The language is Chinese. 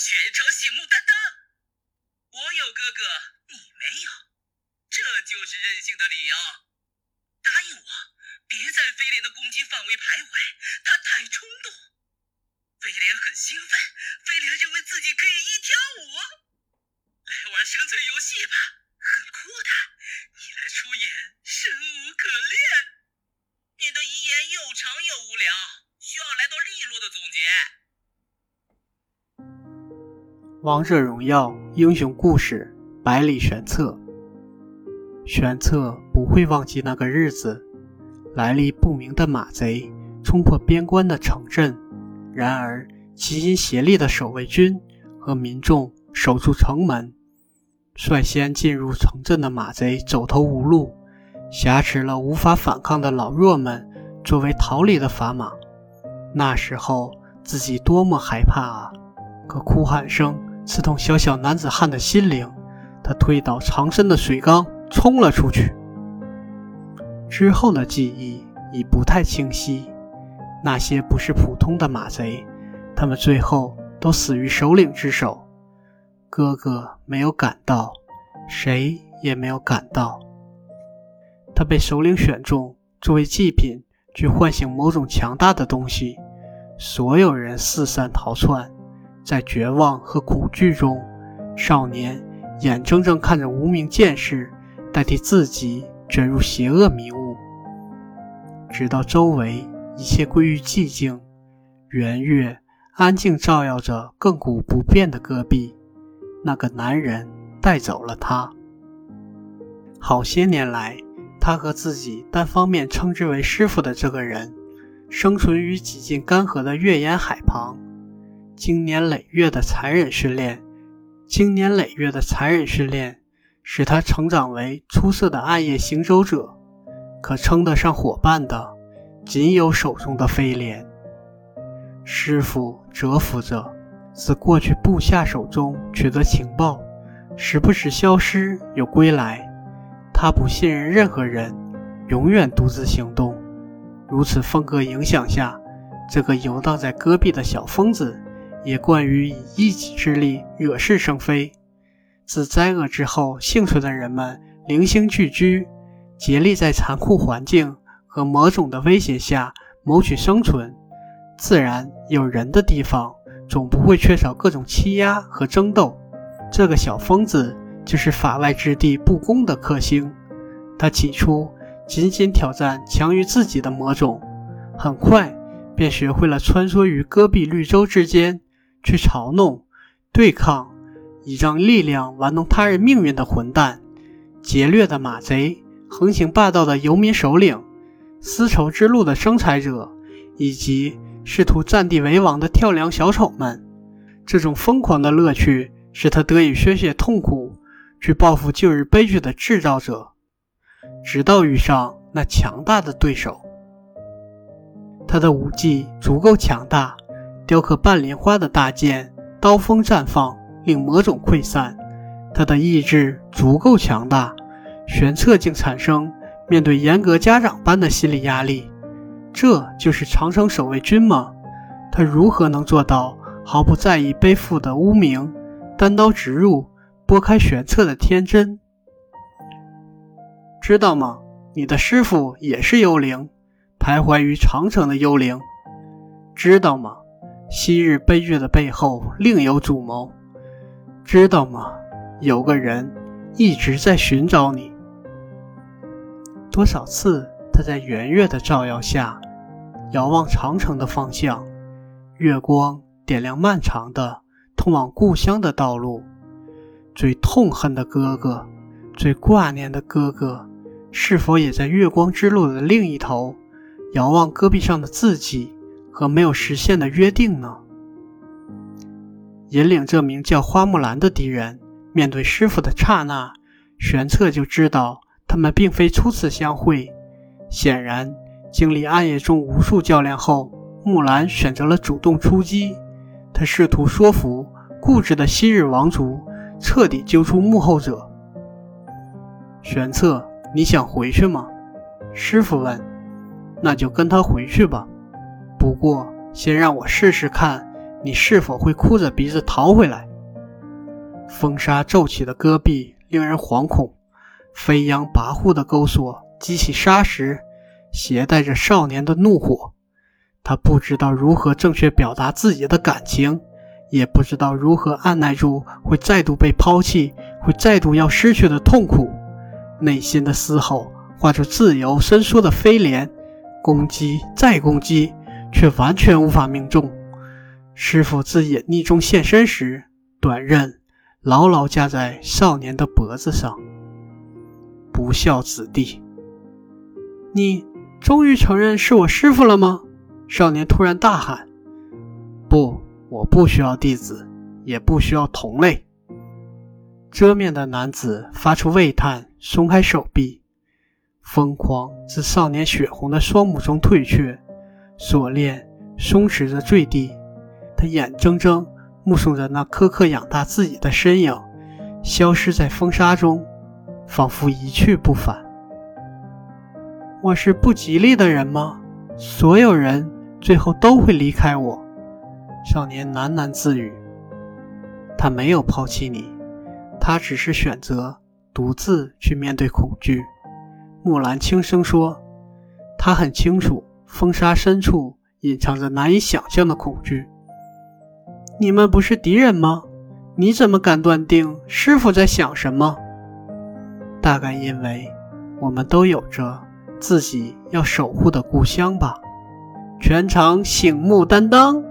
全场醒目担当。我有哥哥，你没有，这就是任性的理由。答应我，别在飞廉的攻击范围徘徊，他太冲动。飞廉很兴奋，飞廉认为自己可以一挑五。来玩生存游戏吧，很酷的。你来出演，生无可恋。你的遗言又长又无聊，需要来段利落的总结。王者荣耀英雄故事，百里玄策。玄策不会忘记那个日子，来历不明的马贼冲破边关的城镇，然而齐心协力的守卫军和民众守住城门。率先进入城镇的马贼走投无路，挟持了无法反抗的老弱们作为逃离的砝码。那时候自己多么害怕啊！可哭喊声。刺痛小小男子汉的心灵，他推倒藏身的水缸，冲了出去。之后的记忆已不太清晰。那些不是普通的马贼，他们最后都死于首领之手。哥哥没有赶到，谁也没有赶到。他被首领选中作为祭品，去唤醒某种强大的东西。所有人四散逃窜。在绝望和恐惧中，少年眼睁睁看着无名剑士代替自己卷入邪恶迷雾，直到周围一切归于寂静，圆月安静照耀着亘古不变的戈壁。那个男人带走了他。好些年来，他和自己单方面称之为师傅的这个人，生存于几近干涸的月岩海旁。经年累月的残忍训练，经年累月的残忍训练，使他成长为出色的暗夜行走者。可称得上伙伴的，仅有手中的飞廉。师傅蛰伏着，自过去部下手中取得情报，时不时消失又归来。他不信任任何人，永远独自行动。如此风格影响下，这个游荡在戈壁的小疯子。也惯于以一己之力惹是生非。自灾厄之后幸存的人们零星聚居，竭力在残酷环境和魔种的威胁下谋取生存。自然有人的地方，总不会缺少各种欺压和争斗。这个小疯子就是法外之地不公的克星。他起初仅仅挑战强于自己的魔种，很快便学会了穿梭于戈壁绿洲之间。去嘲弄、对抗，以让力量玩弄他人命运的混蛋、劫掠的马贼、横行霸道的游民首领、丝绸之路的生财者，以及试图占地为王的跳梁小丑们。这种疯狂的乐趣使他得以宣泄痛苦，去报复旧日悲剧的制造者，直到遇上那强大的对手。他的武技足够强大。雕刻半莲花的大剑，刀锋绽放，令魔种溃散。他的意志足够强大，玄策竟产生面对严格家长般的心理压力。这就是长城守卫军吗？他如何能做到毫不在意背负的污名，单刀直入，拨开玄策的天真？知道吗？你的师傅也是幽灵，徘徊于长城的幽灵。知道吗？昔日悲剧的背后另有主谋，知道吗？有个人一直在寻找你。多少次他在圆月的照耀下遥望长城的方向，月光点亮漫长的通往故乡的道路。最痛恨的哥哥，最挂念的哥哥，是否也在月光之路的另一头遥望戈壁上的自己？和没有实现的约定呢？引领这名叫花木兰的敌人面对师傅的刹那，玄策就知道他们并非初次相会。显然，经历暗夜中无数较量后，木兰选择了主动出击。他试图说服固执的昔日王族彻底揪出幕后者。玄策，你想回去吗？师傅问。那就跟他回去吧。不过，先让我试试看，你是否会哭着鼻子逃回来？风沙骤起的戈壁令人惶恐，飞扬跋扈的钩索激起沙石，携带着少年的怒火。他不知道如何正确表达自己的感情，也不知道如何按耐住会再度被抛弃、会再度要失去的痛苦。内心的嘶吼化作自由伸缩的飞镰，攻击再攻击，却完全无法命中。师傅自隐匿中现身时，短刃牢牢架在少年的脖子上。不孝子弟，你终于承认是我师傅了吗？少年突然大喊：“不，我不需要弟子，也不需要同类。”遮面的男子发出喟叹，松开手臂，疯狂自少年血红的双目中退却，锁链松弛着坠地。他眼睁睁目送着那苛刻养大自己的身影消失在风沙中，仿佛一去不返。我是不吉利的人吗？所有人。最后都会离开我，少年喃喃自语。他没有抛弃你，他只是选择独自去面对恐惧。木兰轻声说：“他很清楚，风沙深处隐藏着难以想象的恐惧。你们不是敌人吗？你怎么敢断定师傅在想什么？大概因为我们都有着自己要守护的故乡吧。”全场醒目担当。